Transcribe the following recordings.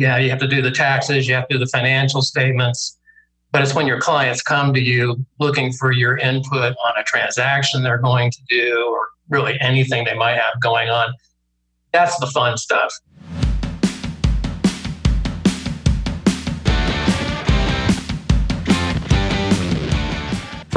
yeah, you have to do the taxes, you have to do the financial statements, but it's when your clients come to you looking for your input on a transaction they're going to do or really anything they might have going on. That's the fun stuff.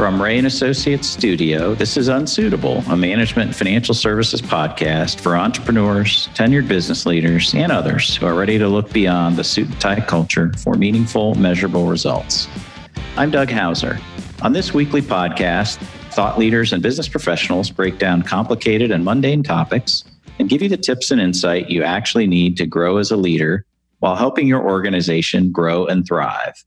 From Rea and Associates Studio, this is Unsuitable, a management and financial services podcast for entrepreneurs, tenured business leaders, and others who are ready to look beyond the suit and tie culture for meaningful, measurable results. I'm Doug Hauser. On this weekly podcast, thought leaders and business professionals break down complicated and mundane topics and give you the tips and insight you actually need to grow as a leader while helping your organization grow and thrive.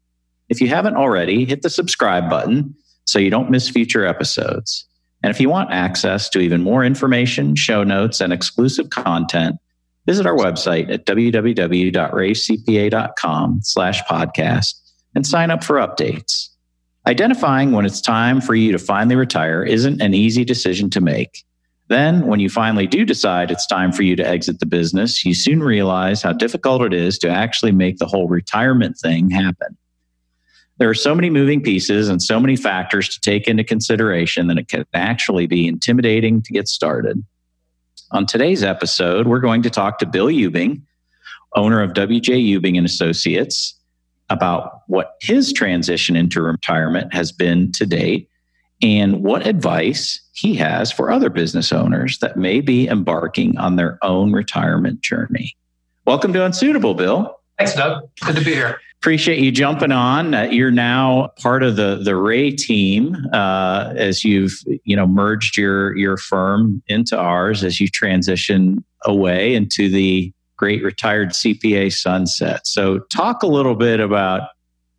If you haven't already, hit the subscribe button so you don't miss future episodes. And if you want access to even more information, show notes, and exclusive content, visit our website at www.reacpa.com slash podcast and sign up for updates. Identifying when it's time for you to finally retire isn't an easy decision to make. Then, when you finally do decide it's time for you to exit the business, you soon realize how difficult it is to actually make the whole retirement thing happen. There are so many moving pieces and so many factors to take into consideration that it can actually be intimidating to get started. On today's episode, we're going to talk to Bill Ubbing, owner of WJ Ubbing and Associates, about what his transition into retirement has been to date and what advice he has for other business owners that may be embarking on their own retirement journey. Welcome to Unsuitable, Bill. Thanks, Doug. Good to be here appreciate you jumping on. Uh, you're now part of the the Rea team uh, as you've you know merged your your firm into ours as you transition away into the great retired CPA sunset. So, talk a little bit about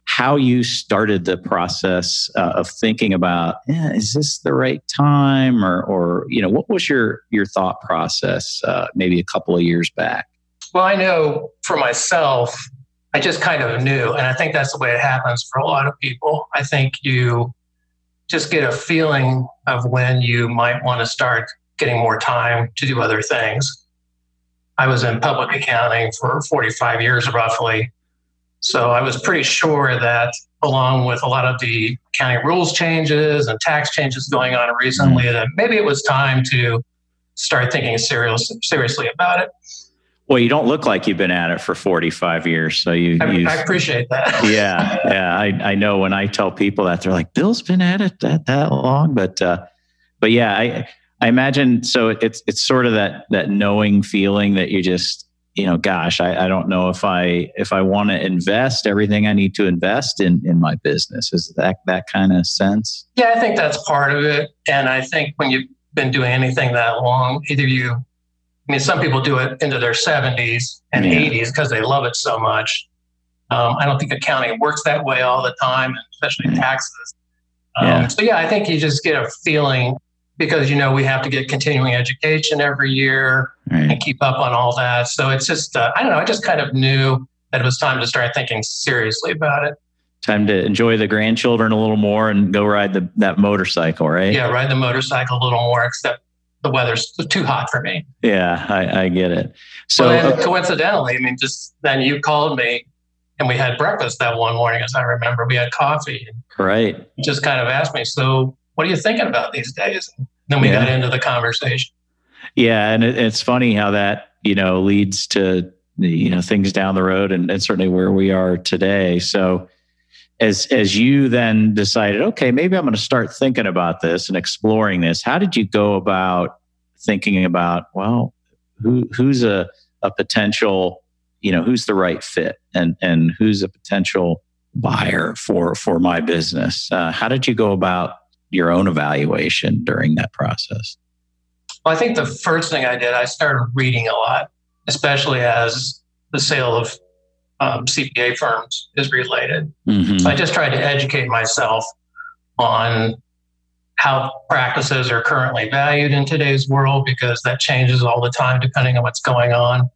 how you started the process uh, of thinking about yeah, is this the right time or or you know what was your your thought process uh, maybe a couple of years back well i know for myself I just kind of knew. And I think that's the way it happens for a lot of people. I think you just get a feeling of when you might want to start getting more time to do other things. I was in public accounting for 45 years roughly. So I was pretty sure that along with a lot of the accounting rules changes and tax changes going on recently, mm-hmm. that maybe it was time to start thinking serious, seriously about it. Well, you don't look like you've been at it for 45 years. So you, I, you, I appreciate that. yeah. Yeah. I, I know when I tell people that they're like, Bill's been at it that, that long, but, uh, but yeah, I, I imagine. So it's, it's sort of that, that knowing feeling that you just, you know, gosh, I, I don't know if I, if I want to invest everything I need to invest in, in my business. Is that, that kind of sense? Yeah, I think that's part of it. And I think when you've been doing anything that long, either you I mean, some people do it into their 70s and yeah. 80s because they love it so much. Um, I don't think accounting works that way all the time, especially taxes. Um, yeah. So, yeah, I think you just get a feeling because, you know, we have to get continuing education every year right. and keep up on all that. So it's just, uh, I don't know, I just kind of knew that it was time to start thinking seriously about it. Time to enjoy the grandchildren a little more and go ride the, that motorcycle, right? Yeah, ride the motorcycle a little more, except the weather's too hot for me. Yeah, I, I get it. So okay. coincidentally, I mean, just then you called me and we had breakfast that one morning, as I remember. We had coffee. Right. just kind of asked me, so what are you thinking about these days? And then we yeah. got into the conversation. Yeah, and it, it's funny how that you know leads to you know things down the road, and, and certainly where we are today. So as as you then decided okay maybe i'm going to start thinking about this and exploring this how did you go about thinking about well who who's a, a potential you know who's the right fit and and who's a potential buyer for for my business? Uh, how did you go about your own evaluation during that process? Well i think the first thing i did i started reading a lot especially as the sale of um, CPA firms is related. Mm-hmm. So I just tried to educate myself on how practices are currently valued in today's world because that changes all the time depending on what's going on.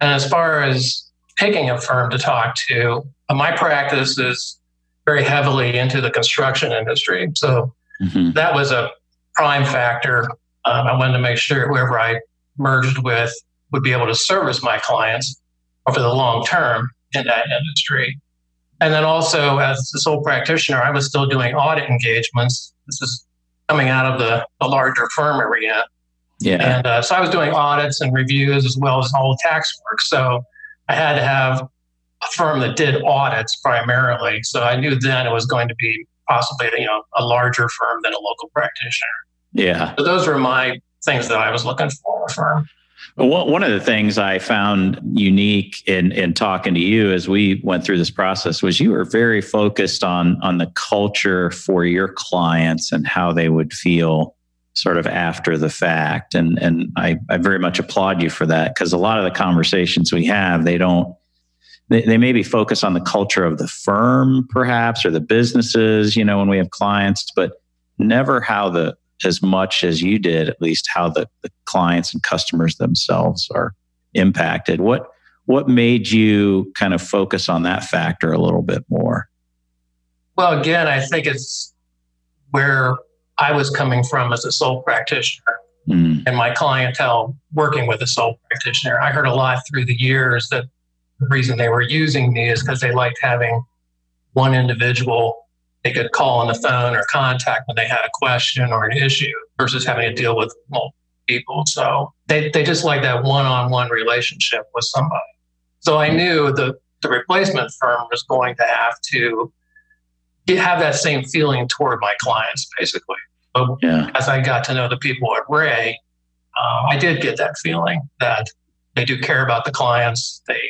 And as far as picking a firm to talk to, uh, my practice is very heavily into the construction industry. So mm-hmm. that was a prime factor. Um, I wanted to make sure whoever I merged with would be able to service my clients over the long term in that industry. And then also, as a sole practitioner, I was still doing audit engagements. This is coming out of the, the larger firm arena. Yeah. And uh, so I was doing audits and reviews as well as all the tax work. So I had to have a firm that did audits primarily. So I knew then it was going to be possibly you know a larger firm than a local practitioner. Yeah. So those were my things that I was looking for in a firm. One of the things I found unique in in talking to you as we went through this process was you were very focused on on the culture for your clients and how they would feel sort of after the fact. And and I, I very much applaud you for that because a lot of the conversations we have, they don't they, they maybe focus on the culture of the firm perhaps or the businesses, you know, when we have clients, but never how the as much as you did, at least how the, the clients and customers themselves are impacted. What what made you kind of focus on that factor a little bit more? Well, again, I think it's where I was coming from as a sole practitioner mm. and my clientele working with a sole practitioner. I heard a lot through the years that the reason they were using me is because they liked having one individual they could call on the phone or contact when they had a question or an issue versus having to deal with multiple people. So they, they just like that one on one relationship with somebody. So I knew the, the replacement firm was going to have to have that same feeling toward my clients, basically. So yeah. as I got to know the people at Rea, uh, I did get that feeling that they do care about the clients. They,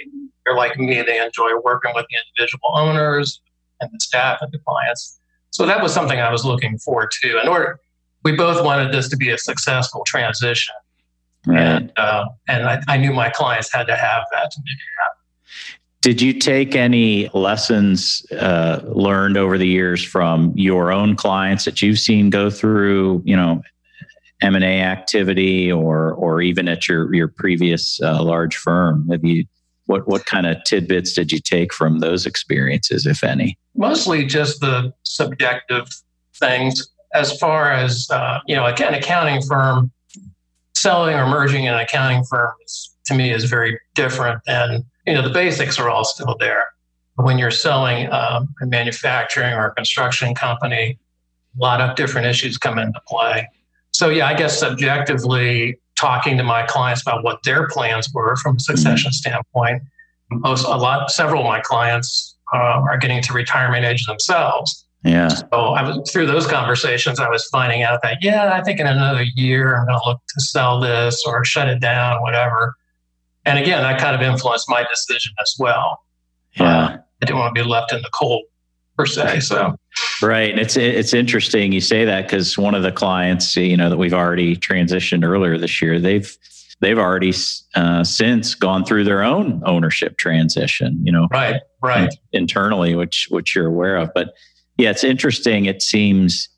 they're like me. They enjoy working with the individual owners, and the staff and the clients. So that was something I was looking forward to. And we we both wanted this to be a successful transition. Right. And, uh, and I, I, knew my clients had to have that to make it happen. Did you take any lessons uh, learned over the years from your own clients that you've seen go through, you know, M and A activity, or or even at your your previous uh, large firm? Have you what what kind of tidbits did you take from those experiences, if any? Mostly just the subjective things. As far as uh, you know, an accounting firm selling or merging an accounting firm is, to me is very different, and you know the basics are all still there. But when you're selling um, a manufacturing or a construction company, a lot of different issues come into play. So yeah, I guess subjectively, talking to my clients about what their plans were from a succession mm-hmm. standpoint. Most, a lot, several of my clients uh, are getting to retirement age themselves. Yeah. So I was through those conversations. I was finding out that yeah, I think in another year I'm going to look to sell this or shut it down, whatever. And again, that kind of influenced my decision as well. Yeah. Uh, I didn't want to be left in the cold per se. So right, it's it's interesting you say that because one of the clients, you know, that we've already transitioned earlier this year, they've they've already uh, since gone through their own ownership transition. You know, right, right, internally, which which you're aware of. But yeah, it's interesting. It seems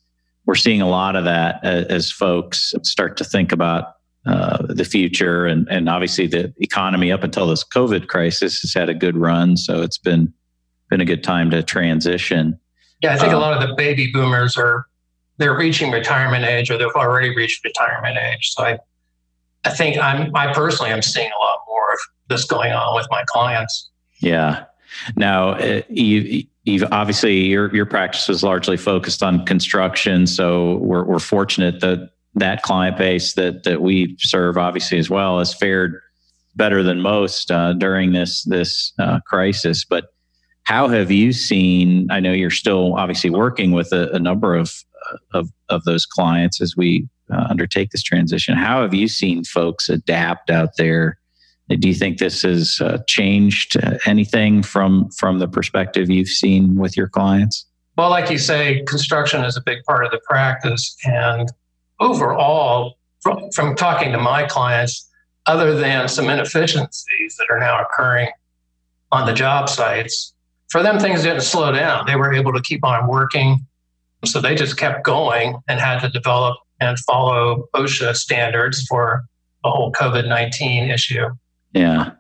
we're seeing a lot of that as, as folks start to think about uh, the future and, and obviously the economy up until this COVID crisis has had a good run. So it's been been a good time to transition. Yeah, I think um, a lot of the baby boomers are they're reaching retirement age or they've already reached retirement age. So I I think I'm I personally am seeing a lot more of this going on with my clients. Yeah. Now uh, you you've obviously your your practice is largely focused on construction, so we're we're fortunate that that client base that that we serve obviously as well has fared better than most uh, during this this uh, crisis. But how have you seen? I know you're still obviously working with a, a number of, of, of those clients as we uh, undertake this transition. How have you seen folks adapt out there? Do you think this has uh, changed uh, anything from from the perspective you've seen with your clients? Well, like you say, construction is a big part of the practice, and overall, from, from talking to my clients, other than some inefficiencies that are now occurring on the job sites, for them, things didn't slow down. They were able to keep on working. So they just kept going and had to develop and follow OSHA standards for the whole COVID 19 issue. Yeah.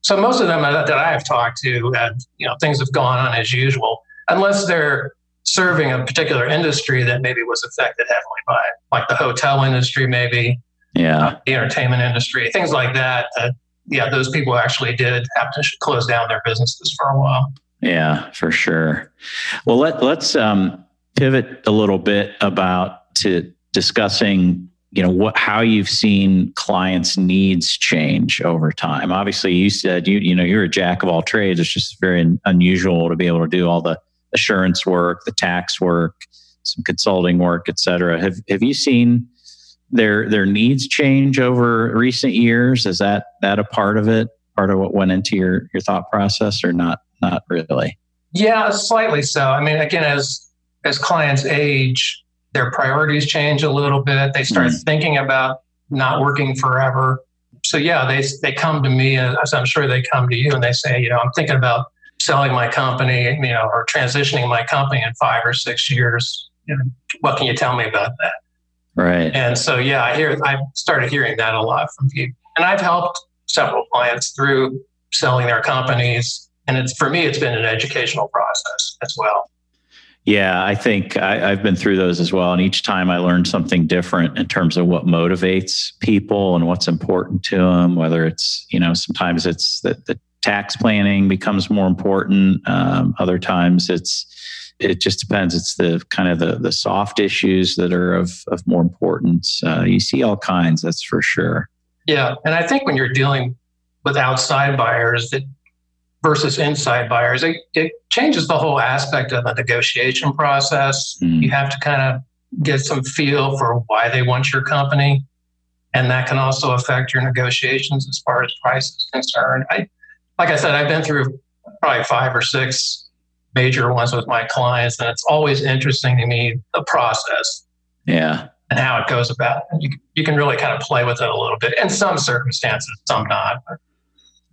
So most of them that I have talked to, had, you know, things have gone on as usual, unless they're serving a particular industry that maybe was affected heavily by it, like the hotel industry, maybe, yeah, uh, the entertainment industry, things like that. That yeah, those people actually did have to close down their businesses for a while. Yeah, for sure. Well, let let's um, pivot a little bit about to discussing you know what how you've seen clients needs change over time. Obviously you said you you know you're a jack of all trades. It's just very unusual to be able to do all the assurance work the tax work some consulting work et cetera. Have have you seen their their needs change over recent years? Is that that a part of it part of what went into your your thought process or not not really yeah slightly so i mean again as as clients age their priorities change a little bit. They start mm. thinking about not working forever. So yeah, they they come to me as I'm sure they come to you and they say, you know, I'm thinking about selling my company, you know, or transitioning my company in five or six years. You know, what can you tell me about that? Right. And so yeah, I hear I started hearing that a lot from people, and I've helped several clients through selling their companies. And it's for me, it's been an educational process as well. Yeah, I think I, have been through those as well. And each time I learned something different in terms of what motivates people and what's important to them, whether it's, you know, sometimes it's that the tax planning becomes more important. Um, other times it's, it just depends. It's the kind of the, the soft issues that are of, of more importance. Uh, you see all kinds, that's for sure. Yeah. And I think when you're dealing with outside buyers, that versus inside buyers, it, it changes the whole aspect of the negotiation process. Mm. You have to kind of get some feel for why they want your company. And that can also affect your negotiations as far as price is concerned. I, like I said, I've been through probably five or six major ones with my clients, and it's always interesting to me the process. Yeah. And how it goes about. You, you can really kind of play with it a little bit in some circumstances, some not. But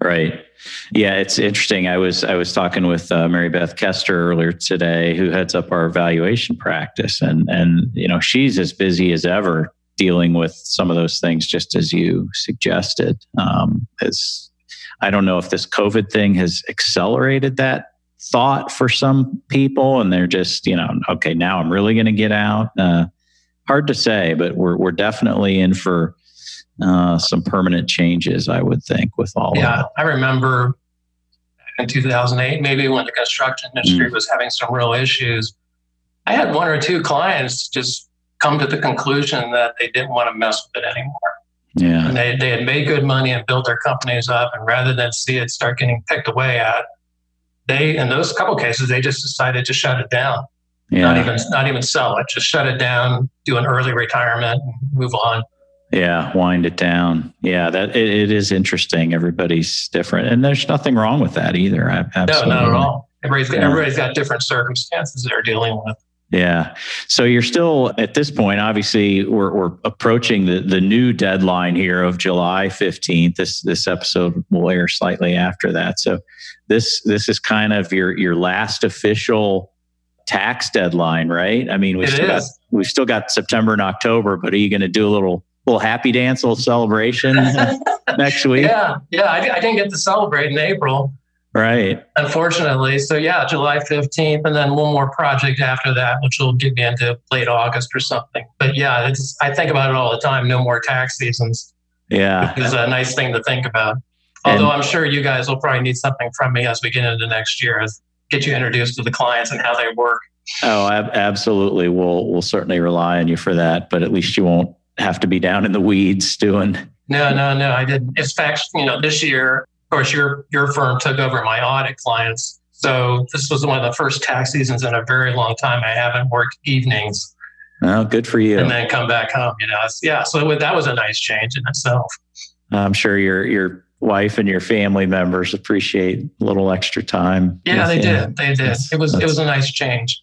Right. Yeah, it's interesting. I was I was talking with uh, Mary Beth Kester earlier today, who heads up our evaluation practice, and and you know she's as busy as ever dealing with some of those things, just as you suggested. Um, as I don't know if this COVID thing has accelerated that thought for some people, and they're just you know okay now I'm really going to get out. Uh, hard to say, but we're we're definitely in for uh, some permanent changes, I would think, with all yeah, I remember in 2008, maybe when the construction industry mm. was having some real issues, I had one or two clients just come to the conclusion that they didn't want to mess with it anymore. Yeah. And they, they had made good money and built their companies up. And rather than see it start getting picked away at, they, in those couple cases, they just decided to shut it down. Yeah. Not even, not even sell it, just shut it down, do an early retirement, and move on. Yeah, wind it down. Yeah, that it, it is interesting. Everybody's different, and there's nothing wrong with that either. Absolutely. No, not at all. Everybody's got, yeah. everybody's got different circumstances they're dealing with. Yeah. So you're still at this point, obviously we're, we're approaching the, the new deadline here of July 15th. This, this episode will air slightly after that. So this, this is kind of your, your last official tax deadline, right? I mean, we still got, we've still got September and October, but are you going to do a little little happy dance, little celebration next week. Yeah, yeah. I, I, didn't get to celebrate in April, right? Unfortunately. So yeah, July fifteenth, and then one more project after that, which will get me into late August or something. But yeah, it's I think about it all the time. No more tax seasons. Yeah, it's a nice thing to think about. Although and, I'm sure you guys will probably need something from me as we get into next year, as get you introduced to the clients and how they work. Oh, ab- absolutely. We'll we'll certainly rely on you for that. But at least you won't have to be down in the weeds doing. No, no, no. I didn't. In fact, you know, this year, of course, your your firm took over my audit clients. So this was one of the first tax seasons in a very long time. I haven't worked evenings. Oh, good for you. And then come back home. You know, yeah. So that was a nice change in itself. I'm sure your your wife and your family members appreciate a little extra time. Yeah, they did. They did. That's, it was it was a nice change.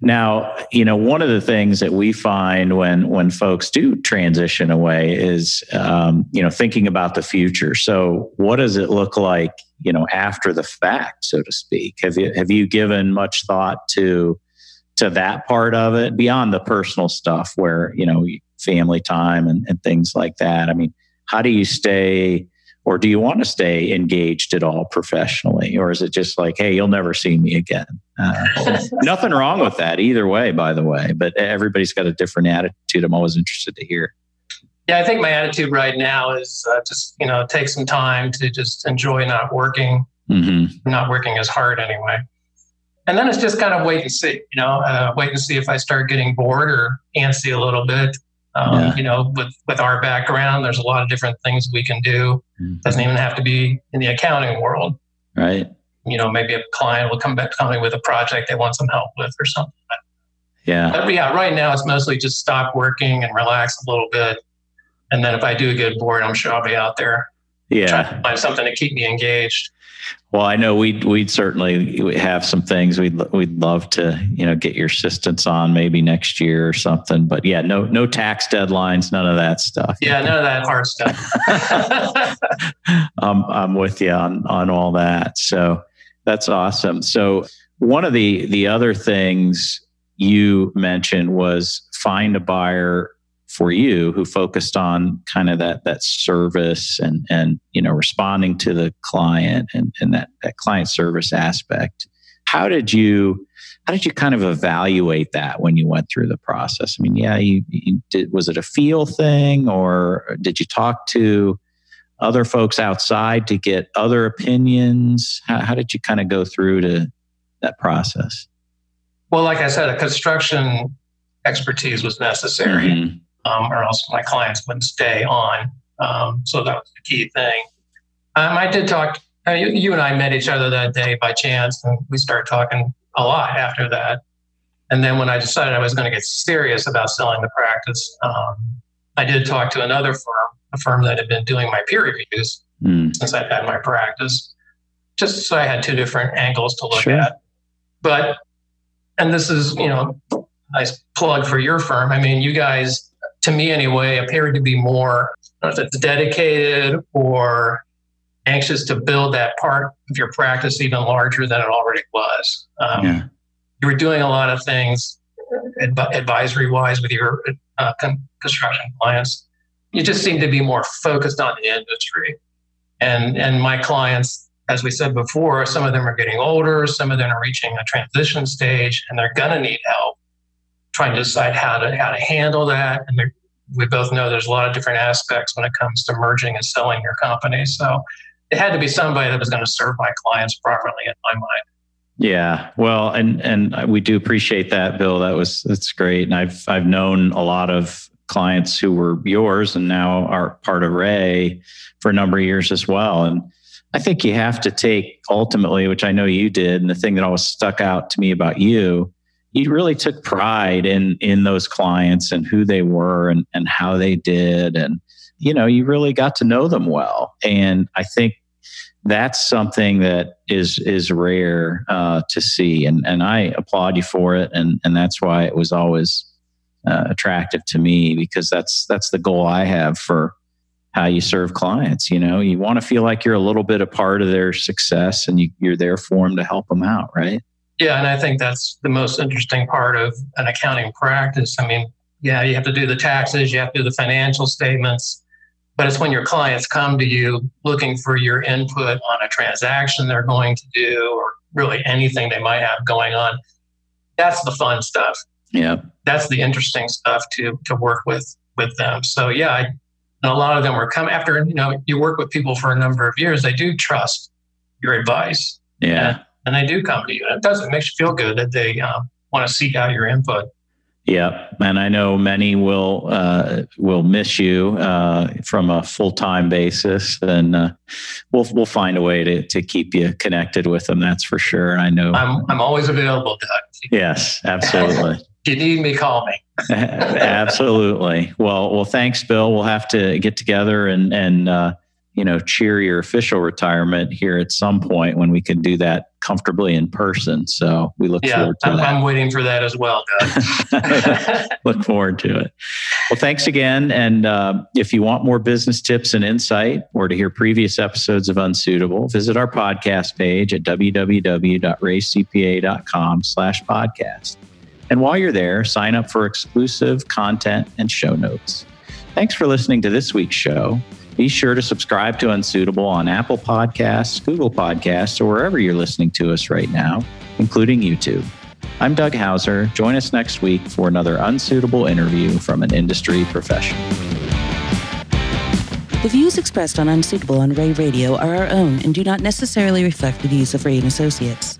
Now, you know, one of the things that we find when when folks do transition away is, um, you know, thinking about the future. So, what does it look like, you know, after the fact, so to speak? Have you have you given much thought to to that part of it beyond the personal stuff, where you know, family time and, and things like that? I mean, how do you stay? Or do you want to stay engaged at all professionally or is it just like hey you'll never see me again uh, nothing wrong with that either way by the way but everybody's got a different attitude i'm always interested to hear Yeah, I think my attitude right now is uh, just you know take some time to just enjoy not working, mm-hmm. not working as hard anyway, and then it's just kind of wait and see. You know, uh, wait and see if I start getting bored or antsy a little bit. Um, yeah. You know, with with our background, there's a lot of different things we can do. Mm-hmm. Doesn't even have to be in the accounting world. Right. You know, maybe a client will come back to me with a project they want some help with or something. Yeah. But yeah, right now it's mostly just stop working and relax a little bit and then if I do get bored, I'm sure I'll be out there. Yeah. find something to keep me engaged. Well, I know we'd we'd certainly have some things we'd we'd love to you know get your assistance on maybe next year or something. But yeah, no no tax deadlines, none of that stuff. Yeah, none of that hard stuff. I'm I'm with you on on all that. So that's awesome. So one of the the other things you mentioned was find a buyer for you who focused on kind of that that service and and you know responding to the client and, and that, that client service aspect how did you how did you kind of evaluate that when you went through the process? I mean yeah you, you did was it a feel thing or did you talk to other folks outside to get other opinions? How, how did you kind of go through to that process? Well like i said a construction expertise was necessary. Mm-hmm um, or else my clients wouldn't stay on. Um, so that was the key thing. Um, I did talk. Uh, you, you, and I met each other that day by chance, and we started talking a lot after that. And then when I decided I was going to get serious about selling the practice, um, I did talk to another firm, a firm that had been doing my peer reviews mm. since I've had my practice, just so I had two different angles to look sure. at. But, and this is, you know, nice plug for your firm. I mean, you guys to me anyway, appeared to be more, I don't know if it's dedicated or anxious to build that part of your practice even larger than it already was. Um, yeah. You were doing a lot of things adv- advisory wise with your uh, con- construction clients. You just seem to be more focused on the industry. And, and my clients, as we said before, some of them are getting older, some of them are reaching a transition stage, and they're going to need help trying to decide how to how to handle that. And we both know there's a lot of different aspects when it comes to merging and selling your company. So it had to be somebody that was going to serve my clients properly in my mind. Yeah, well, and and we do appreciate that, Bill. That was that's great. And I've I've known a lot of clients who were yours and now are part of Rea for a number of years as well. And I think you have to take ultimately, which I know you did, and the thing that always stuck out to me about you you really took pride in in those clients and who they were and, and how they did. And you know you really got to know them well. And i think that's something that is is rare uh, to see. And and i applaud you for it. And and that's why it was always uh, attractive to me because that's that's the goal i have for how you serve clients. You know you want to feel like you're a little bit a part of their success and you, you're there for them to help them out right yeah, and I think that's the most interesting part of an accounting practice. I mean, yeah, you have to do the taxes, you have to do the financial statements, but it's when your clients come to you looking for your input on a transaction they're going to do or really anything they might have going on. That's the fun stuff. Yeah. That's the interesting stuff to to work with with them. So yeah, I, and a lot of them were come after, you know, you work with people for a number of years, they do trust your advice. Yeah. And, and they do come to you. And it does. It makes you feel good that they um, want to seek out your input. Yeah, and I know many will uh, will miss you uh, from a full time basis, and uh, we'll we'll find a way to to keep you connected with them. That's for sure. I know. I'm I'm always available, Doug. Yes, absolutely. if you need me, call me. absolutely. Well, well, thanks, Bill. We'll have to get together and and uh, you know, cheer your official retirement here at some point when we can do that comfortably in person. So we look yeah, forward to I'm, that. I'm waiting for that as well, look forward to it. Well, thanks again. And uh, if you want more business tips and insight or to hear previous episodes of Unsuitable, visit our podcast page at www.reacpa.com slash podcast. And while you're there, sign up for exclusive content and show notes. Thanks for listening to this week's show. Be sure to subscribe to Unsuitable on Apple Podcasts, Google Podcasts, or wherever you're listening to us right now, including YouTube. I'm Doug Hauser. Join us next week for another unsuitable interview from an industry professional. The views expressed on Unsuitable on Rea Radio are our own and do not necessarily reflect the views of Rea and Associates.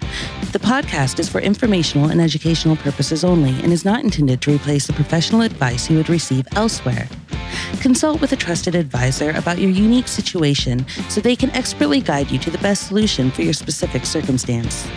The podcast is for informational and educational purposes only and is not intended to replace the professional advice you would receive elsewhere. Consult with a trusted advisor about your unique situation so they can expertly guide you to the best solution for your specific circumstance.